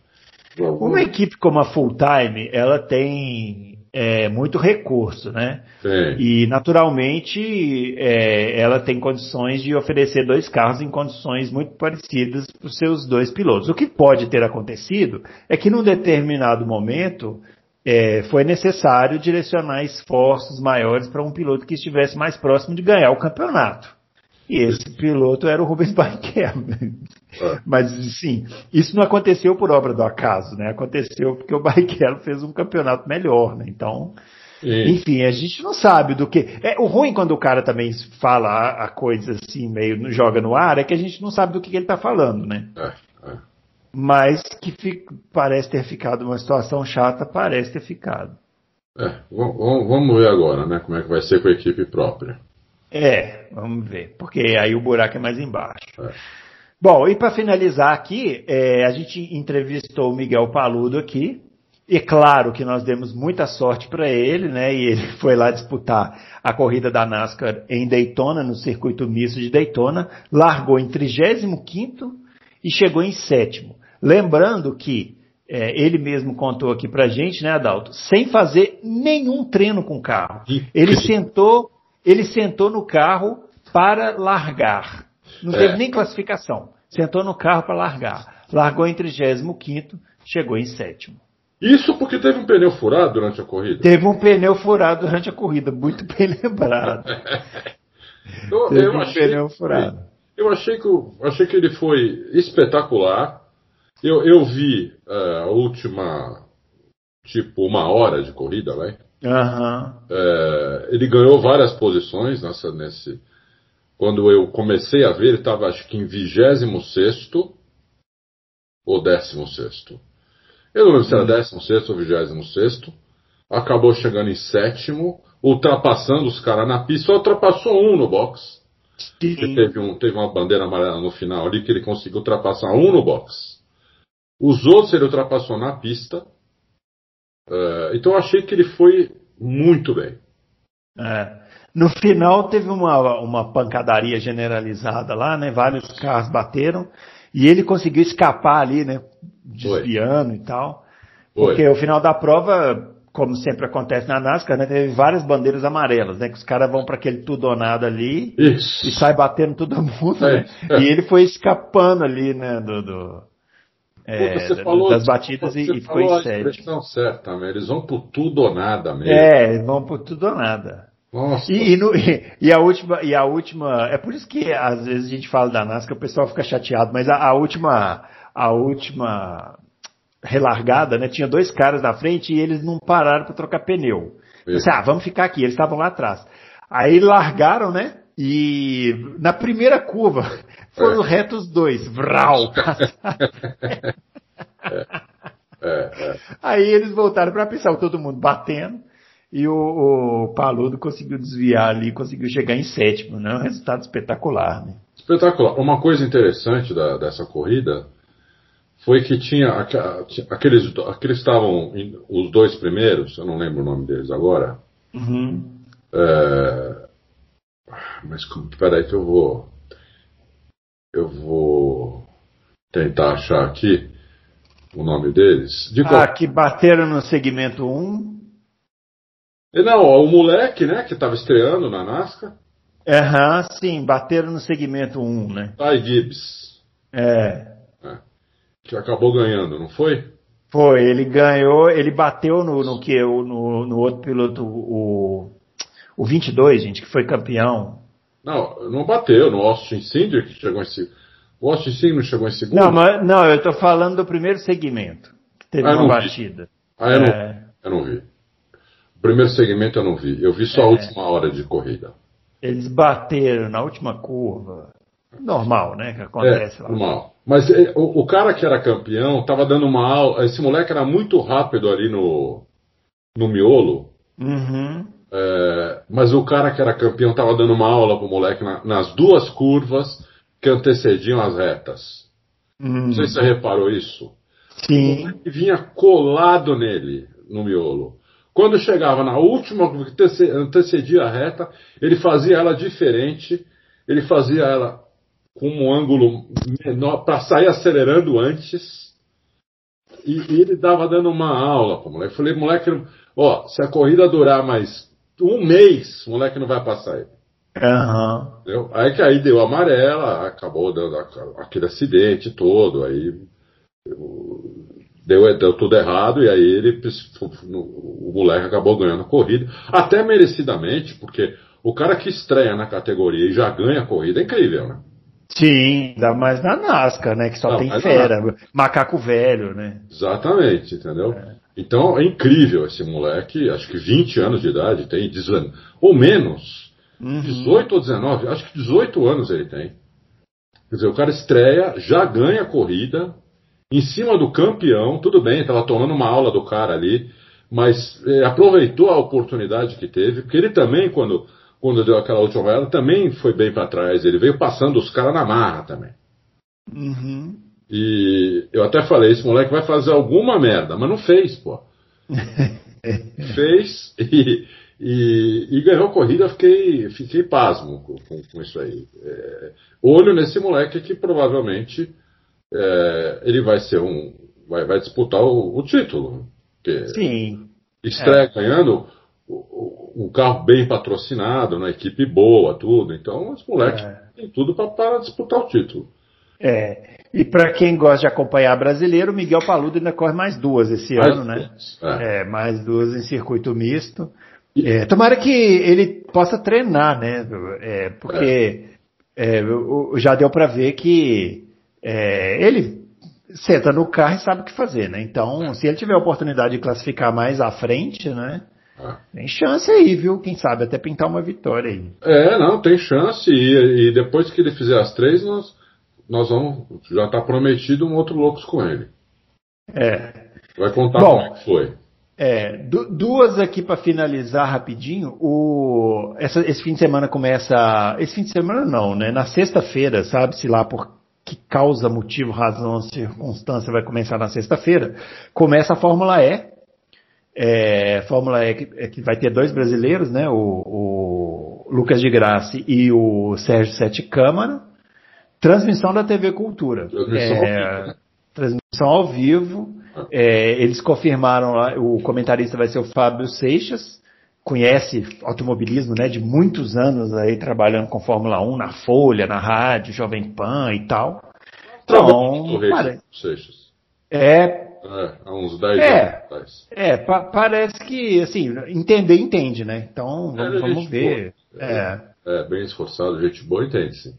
Speaker 2: é. Uma equipe como a Full Time, ela tem é, muito recurso, né?
Speaker 3: Sim.
Speaker 2: E naturalmente é, ela tem condições de oferecer dois carros em condições muito parecidas para os seus dois pilotos. O que pode ter acontecido é que num determinado momento é, foi necessário direcionar esforços maiores para um piloto que estivesse mais próximo de ganhar o campeonato. E esse piloto era o Rubens Barrichello. É. Mas, sim, isso não aconteceu por obra do acaso, né? Aconteceu porque o Barrichello fez um campeonato melhor, né? Então, enfim, a gente não sabe do que. É, o ruim quando o cara também fala a, a coisa assim, meio joga no ar, é que a gente não sabe do que, que ele está falando, né? É, é. Mas que fica, parece ter ficado uma situação chata, parece ter ficado.
Speaker 3: É, vamos ver agora, né? Como é que vai ser com a equipe própria.
Speaker 2: É, vamos ver, porque aí o buraco é mais embaixo. É. Bom, e para finalizar aqui, é, a gente entrevistou o Miguel Paludo aqui, e claro que nós demos muita sorte para ele, né? E ele foi lá disputar a corrida da NASCAR em Daytona, no circuito misto de Daytona, largou em 35 e chegou em sétimo. Lembrando que é, ele mesmo contou aqui pra gente, né, Adalto, sem fazer nenhum treino com o carro. Ele sentou ele sentou no carro para largar. Não é. teve nem classificação. Sentou no carro para largar. Largou em 35, chegou em sétimo.
Speaker 3: Isso porque teve um pneu furado durante a corrida?
Speaker 2: Teve um pneu furado durante a corrida, muito bem lembrado.
Speaker 3: eu, teve eu um achei, pneu furado. Eu achei que, achei que ele foi espetacular. Eu, eu vi uh, a última, tipo, uma hora de corrida, vai.
Speaker 2: Uhum.
Speaker 3: É, ele ganhou várias posições nessa, nesse. Quando eu comecei a ver, ele estava acho que em 26 ou 16. Eu não lembro se era 16 uhum. ou 26. Acabou chegando em sétimo, ultrapassando os caras na pista, só ultrapassou um no box. Teve, um, teve uma bandeira amarela no final ali que ele conseguiu ultrapassar um no box. Os outros ele ultrapassou na pista Uh, então eu achei que ele foi muito bem.
Speaker 2: É. No final teve uma, uma pancadaria generalizada lá, né? Vários carros bateram e ele conseguiu escapar ali, né? Desviando foi. e tal. Porque foi. o final da prova, como sempre acontece na NASCAR, né? Teve várias bandeiras amarelas, né? Que os caras vão para aquele tudo ou nada ali
Speaker 3: Isso.
Speaker 2: e sai batendo todo mundo, é, né? É. E ele foi escapando ali, né? do, do é, Puta, falou, das batidas e, e ficou em sétimo.
Speaker 3: certa, né? eles vão por tudo ou nada mesmo.
Speaker 2: É, vão por tudo ou nada. E, e, no, e, e, a última, e a última, é por isso que às vezes a gente fala da NASCAR, o pessoal fica chateado, mas a, a última, a última relargada, né, tinha dois caras na frente e eles não pararam para trocar pneu. Disse, ah, vamos ficar aqui, eles estavam lá atrás. Aí largaram, né? E na primeira curva foram é. retos dois. Vral! é, é, é, Aí eles voltaram para pensar, todo mundo batendo. E o, o, Paludo conseguiu desviar ali, conseguiu chegar em sétimo, né? Um resultado espetacular, né?
Speaker 3: Espetacular. Uma coisa interessante da, dessa corrida foi que tinha aqueles aqueles estavam os dois primeiros, eu não lembro o nome deles agora.
Speaker 2: Uhum.
Speaker 3: É, mas peraí que eu vou. Eu vou tentar achar aqui. o nome deles.
Speaker 2: De ah, que bateram no segmento 1.
Speaker 3: Não, o moleque, né, que estava estreando na NASCAR.
Speaker 2: Aham, uhum, sim, bateram no segmento 1, né?
Speaker 3: Ty Gibbs.
Speaker 2: É.
Speaker 3: é. Que acabou ganhando, não foi?
Speaker 2: Foi, ele ganhou, ele bateu no, no que no, no outro piloto, o, o 22, gente, que foi campeão.
Speaker 3: Não, não bateu, no Austin Cinder, que chegou em segundo. O Austin Cinder não chegou em segundo?
Speaker 2: Não, mas, não, eu tô falando do primeiro segmento, que teve ah, uma batida. Vi.
Speaker 3: Ah, eu, é... não, eu não vi. O primeiro segmento eu não vi, eu vi só a é. última hora de corrida.
Speaker 2: Eles bateram na última curva. Normal, né? Que acontece
Speaker 3: é, lá. Normal. Mas é, o, o, cara que era campeão tava dando uma aula. Esse moleque era muito rápido ali no, no miolo.
Speaker 2: Uhum.
Speaker 3: É, mas o cara que era campeão tava dando uma aula pro moleque na, nas duas curvas que antecediam as retas. Uhum. Não sei se você reparou isso.
Speaker 2: Sim.
Speaker 3: O vinha colado nele, no miolo. Quando chegava na última que antecedia a reta, ele fazia ela diferente, ele fazia ela com um ângulo menor para sair acelerando antes. E, e, ele dava dando uma aula pro moleque. Eu falei, moleque, ó, se a corrida durar mais um mês, o moleque não vai passar ele.
Speaker 2: Uhum.
Speaker 3: Aí que aí deu amarela, acabou dando aquele acidente todo, aí deu, deu tudo errado e aí ele o moleque acabou ganhando a corrida, até merecidamente, porque o cara que estreia na categoria e já ganha a corrida é incrível, né?
Speaker 2: Sim, ainda mais na NASCAR, né? Que só Não, tem fera, macaco velho, né?
Speaker 3: Exatamente, entendeu? É. Então é incrível esse moleque, acho que 20 anos de idade tem, ou menos, uhum. 18 ou 19, acho que 18 anos ele tem. Quer dizer, o cara estreia, já ganha a corrida, em cima do campeão, tudo bem, estava tomando uma aula do cara ali, mas é, aproveitou a oportunidade que teve, porque ele também, quando quando deu aquela última vaiada, também foi bem para trás. Ele veio passando os caras na marra também.
Speaker 2: Uhum.
Speaker 3: E eu até falei, esse moleque vai fazer alguma merda, mas não fez, pô. fez e, e, e, ganhou a corrida, fiquei, fiquei pasmo com, com, com isso aí. É, olho nesse moleque que provavelmente é, ele vai ser um. vai, vai disputar o, o título.
Speaker 2: Sim.
Speaker 3: Estreia é. ganhando um carro bem patrocinado, uma equipe boa, tudo. Então, os moleques é. têm tudo para disputar o título.
Speaker 2: É. E para quem gosta de acompanhar brasileiro, Miguel Paludo ainda corre mais duas esse mais ano, né? É. é. mais duas em circuito misto. É, tomara que ele possa treinar, né? É, porque é. já deu para ver que ele senta no carro e sabe o que fazer, né? Então, se ele tiver a oportunidade de classificar mais à frente, né?
Speaker 3: Ah.
Speaker 2: Tem chance aí, viu? Quem sabe até pintar uma vitória aí.
Speaker 3: É, não, tem chance. E, e depois que ele fizer as três, nós, nós vamos. Já está prometido um outro Loucos com ele.
Speaker 2: É.
Speaker 3: Vai contar Bom, como é que foi.
Speaker 2: É, duas aqui para finalizar rapidinho. O, essa, esse fim de semana começa. Esse fim de semana não, né? Na sexta-feira, sabe-se lá por que causa, motivo, razão, circunstância vai começar na sexta-feira. Começa a Fórmula E é, Fórmula E que, é que, vai ter dois brasileiros, né? O, o Lucas de Graça e o Sérgio Sete Câmara. Transmissão da TV Cultura.
Speaker 3: Transmissão, é, ao, vivo,
Speaker 2: transmissão ao vivo. É, eles confirmaram lá, o comentarista vai ser o Fábio Seixas, conhece automobilismo né, de muitos anos aí trabalhando com Fórmula 1 na Folha, na rádio, Jovem Pan e tal.
Speaker 3: Então, cara, Seixas.
Speaker 2: É,
Speaker 3: é, há uns 10
Speaker 2: é, anos atrás. É, pa parece que, assim, entender, entende, né? Então, vamos, é, vamos ver.
Speaker 3: É. é, bem esforçado, gente boa entende, sim.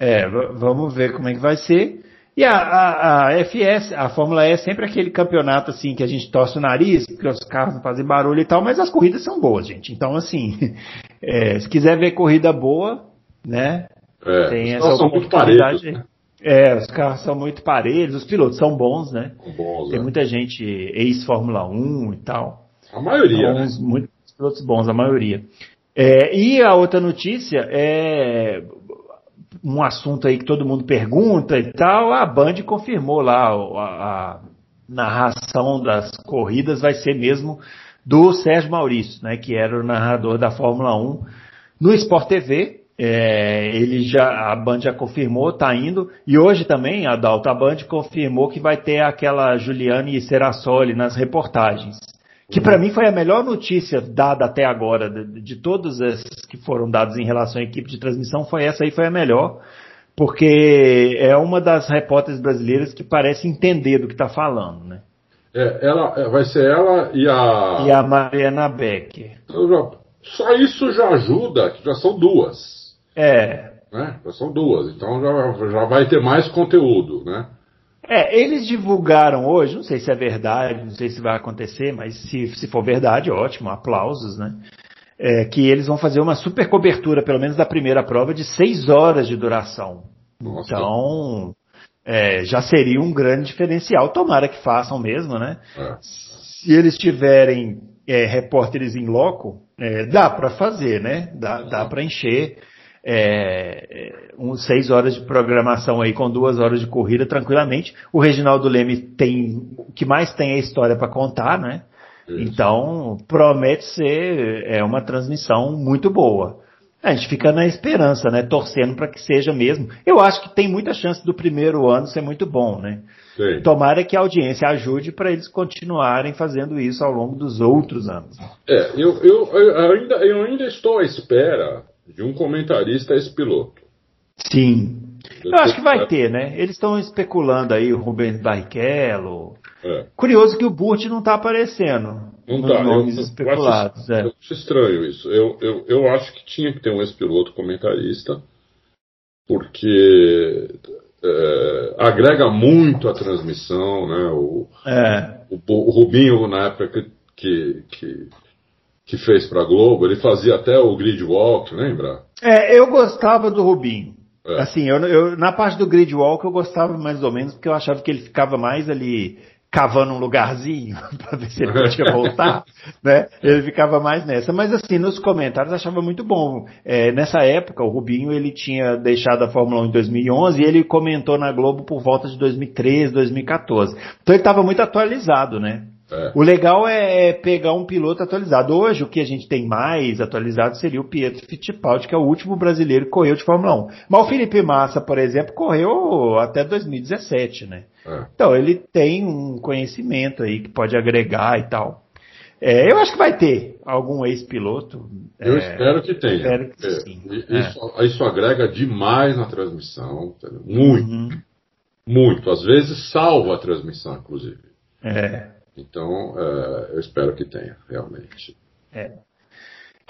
Speaker 2: É, vamos ver como é que vai ser. E a, a, a, FS, a Fórmula E é sempre aquele campeonato assim que a gente torce o nariz, porque os carros não fazem barulho e tal, mas as corridas são boas, gente. Então, assim, é, se quiser ver corrida boa, né?
Speaker 3: É, tem essa oportunidade. Né?
Speaker 2: É, os carros são muito parelhos, os pilotos são bons, né?
Speaker 3: Bons,
Speaker 2: Tem
Speaker 3: é.
Speaker 2: muita gente ex-Fórmula 1 e tal.
Speaker 3: A maioria,
Speaker 2: bons, né? Muitos pilotos bons, a maioria. É, e a outra notícia é um assunto aí que todo mundo pergunta e tal. A Band confirmou lá a, a narração das corridas vai ser mesmo do Sérgio Maurício, né? Que era o narrador da Fórmula 1 no Sport TV É, ele já, a Band já confirmou, tá indo. E hoje também, a Band confirmou que vai ter aquela Juliane Serassoli nas reportagens. Que para mim foi a melhor notícia dada até agora, de, de todas as que foram dadas em relação à equipe de transmissão, foi essa aí, foi a melhor. Porque é uma das repórteres brasileiras que parece entender do que está falando, né?
Speaker 3: É, ela, é, vai ser ela e a.
Speaker 2: E a Mariana Becker.
Speaker 3: Só isso já ajuda, que já são duas.
Speaker 2: É.
Speaker 3: Né? Já são duas, então já, já vai ter mais conteúdo, né?
Speaker 2: É, eles divulgaram hoje, não sei se é verdade, não sei se vai acontecer, mas se, se for verdade, ótimo, aplausos, né? É, que eles vão fazer uma super cobertura, pelo menos da primeira prova, de seis horas de duração. Nossa. Então, é, já seria um grande diferencial. Tomara que façam mesmo, né? É. Se eles tiverem é, repórteres em loco, é, dá para fazer, né? Dá, dá para encher é, é, um, seis horas de programação aí com duas horas de corrida tranquilamente. O Reginaldo Leme tem, o que mais tem é a história para contar, né? Isso. Então, promete ser é, uma transmissão muito boa. A gente fica na esperança, né? Torcendo para que seja mesmo. Eu acho que tem muita chance do primeiro ano ser muito bom, né? Sim. Tomara que a audiência ajude para eles continuarem fazendo isso ao longo dos outros anos.
Speaker 3: É, eu, eu, eu, ainda, eu ainda estou à espera de um comentarista esse piloto.
Speaker 2: Sim. Eu acho que vai ter, né? Eles estão especulando aí o Rubens Barrichello. É. Curioso que o Burt não está aparecendo. Não está. Nomes eu, especulados.
Speaker 3: Eu acho, é. eu acho estranho isso. Eu, eu, eu acho que tinha que ter um ex-piloto comentarista, porque é, agrega muito a transmissão, né? O, é. o, o Rubinho, na época que, que, que fez para Globo, ele fazia até o grid walk, lembra?
Speaker 2: É, eu gostava do Rubinho. É. Assim, eu, eu, na parte do grid walk eu gostava mais ou menos porque eu achava que ele ficava mais ali cavando um lugarzinho para ver se ele podia voltar, né? Ele ficava mais nessa. Mas assim, nos comentários achava muito bom. É, nessa época, o Rubinho ele tinha deixado a Fórmula 1 em 2011 e ele comentou na Globo por volta de 2013, 2014. Então ele estava muito atualizado, né? É. O legal é pegar um piloto atualizado. Hoje, o que a gente tem mais atualizado seria o Pietro Fittipaldi, que é o último brasileiro que correu de Fórmula 1. Mas o Felipe Massa, por exemplo, correu até 2017, né? É. Então, ele tem um conhecimento aí que pode agregar e tal. É, eu acho que vai ter algum ex-piloto.
Speaker 3: Eu é, espero que tenha. Espero que sim. Isso, isso, agrega demais na transmissão. Muito. Uhum. Muito. Às vezes salva a transmissão, inclusive.
Speaker 2: É.
Speaker 3: Então, uh, eu espero que tenha, realmente.
Speaker 2: É.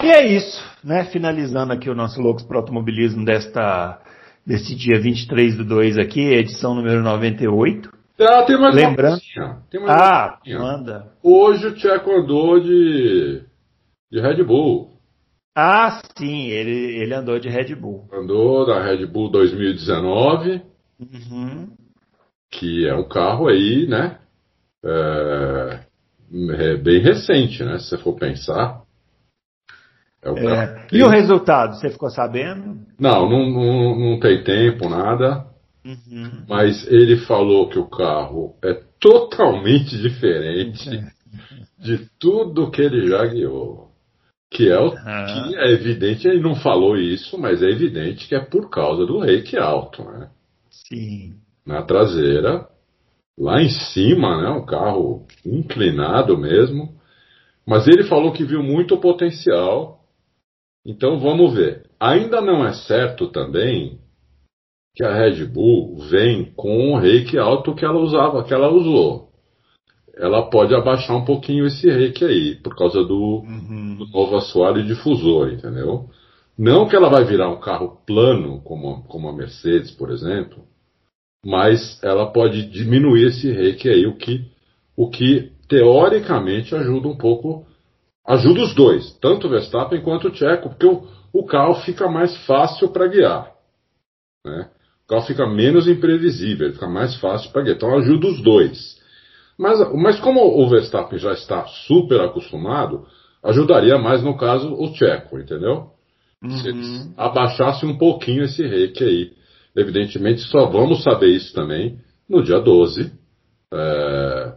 Speaker 2: E é isso, né? Finalizando aqui o nosso Loucos para Automobilismo desta, desse dia 23 do 2 aqui, edição número 98.
Speaker 3: Ah, tem mais
Speaker 2: Lembrando... uma tem mais Ah, uma manda.
Speaker 3: Hoje o Tcheco andou de, de Red Bull.
Speaker 2: Ah, sim, ele, ele andou de Red Bull.
Speaker 3: Andou da Red Bull 2019. Uhum. Que é um carro aí, né? É, é bem recente, né? Se você for pensar.
Speaker 2: É o é. E o resultado, você ficou sabendo?
Speaker 3: Não, não, não, não tem tempo, nada. Uhum. Mas ele falou que o carro é totalmente diferente de tudo que ele já guiou. Que é, o, uhum. que é evidente, ele não falou isso, mas é evidente que é por causa do rake alto, né?
Speaker 2: Sim.
Speaker 3: Na traseira, lá em cima, né? Um carro inclinado mesmo. Mas ele falou que viu muito potencial. Então vamos ver. Ainda não é certo também que a Red Bull vem com o rake alto que ela usava, que ela usou. Ela pode abaixar um pouquinho esse rake aí, por causa do, uhum. do novo assoalho difusor, entendeu? Não que ela vai virar um carro plano, como, como a Mercedes, por exemplo, mas ela pode diminuir esse reiki aí, o que, o que teoricamente ajuda um pouco, ajuda os dois, tanto o Verstappen quanto o Tcheco, porque o, o carro fica mais fácil para guiar. Né? O carro fica menos imprevisível, fica mais fácil para guiar. Então ajuda os dois. Mas, mas como o Verstappen já está super acostumado, ajudaria mais no caso o Tcheco, entendeu? Uhum. Se abaixasse um pouquinho esse reiki aí. Evidentemente, só vamos saber isso também no dia 12. É,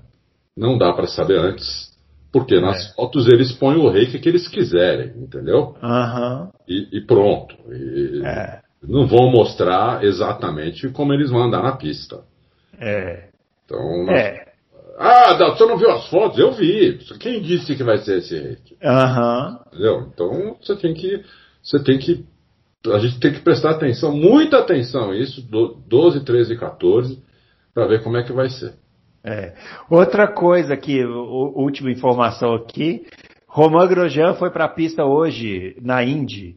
Speaker 3: não dá para saber antes, Porque nas é. fotos eles põem o rake que eles quiserem, entendeu?
Speaker 2: Uhum.
Speaker 3: E, e, pronto. E, é. Não vão mostrar exatamente como eles vão andar na pista.
Speaker 2: É.
Speaker 3: Então, nós... é. Ah, você não viu as fotos? Eu vi. Quem disse que vai ser esse?
Speaker 2: Aham.
Speaker 3: Uhum. Entendeu? Então você tem que. Você tem que. A gente tem que prestar atenção, muita atenção isso, 12, 13 e 14, para ver como é que vai ser.
Speaker 2: É. Outra coisa que, última informação aqui, Romain Grosjean foi para a pista hoje na Indy.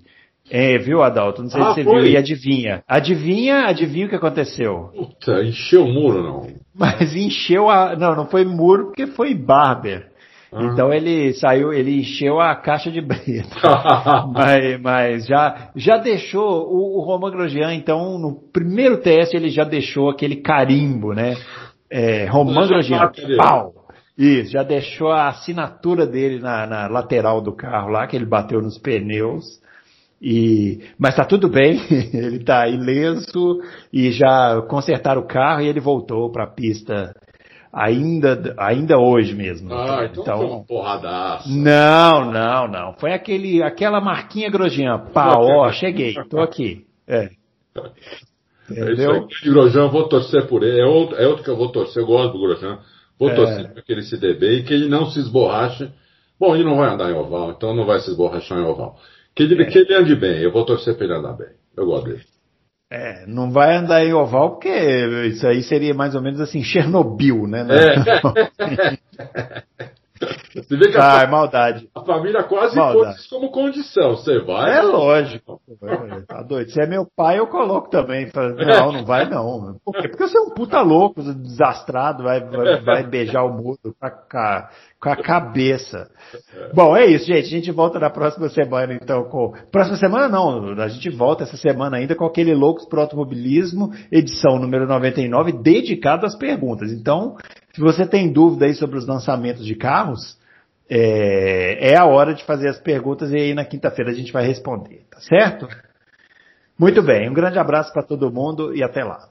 Speaker 2: É, viu, Adalto? Não sei ah, se você foi. viu e adivinha. Adivinha, adivinha o que aconteceu?
Speaker 3: Puta, encheu o muro, não.
Speaker 2: Mas encheu a. Não, não foi muro porque foi Barber. Ah. Então ele saiu, ele encheu a caixa de brita. mas, mas já, já deixou o, o Romain Grosjean, então, no primeiro teste ele já deixou aquele carimbo, né? É, Romain Grosjean, pau! Isso, já deixou a assinatura dele na, na, lateral do carro lá, que ele bateu nos pneus. E, mas tá tudo bem, ele tá ileso e já consertaram o carro e ele voltou para a pista ainda, ainda hoje mesmo.
Speaker 3: Ah, então, então foi uma porradaça.
Speaker 2: Não, não, não. Foi aquele, aquela marquinha Grosjean, pá, ó, cheguei, tô aqui. É.
Speaker 3: Entendeu? É Grosjean, vou torcer por ele. É outro, é outro que eu vou torcer, eu gosto do Grosjean. Vou é. torcer para que ele se dê bem e que ele não se esborrache. Bom, ele não vai andar em oval, então não vai se esborrachar em oval. Que ele, é. que ele ande bem, eu vou torcer para ele andar bem. Eu gosto dele.
Speaker 2: É, não vai andar em oval porque isso aí seria mais ou menos assim, Chernobyl, né?
Speaker 3: É.
Speaker 2: Você vê que ah, a, maldade.
Speaker 3: A família quase pôs como condição. Você vai?
Speaker 2: É lógico. Tá doido. Se é meu pai, eu coloco também. Não, não vai não. Por quê? Porque você é um puta louco, desastrado, vai, vai, vai beijar o mundo com a, com a cabeça. Bom, é isso, gente. A gente volta na próxima semana, então, com. Próxima semana não, a gente volta essa semana ainda com aquele Loucos pro Automobilismo, edição número 99, dedicado às perguntas. Então, se você tem dúvida aí sobre os lançamentos de carros, é, é a hora de fazer as perguntas e aí na quinta-feira a gente vai responder, tá certo? Muito bem, um grande abraço para todo mundo e até lá.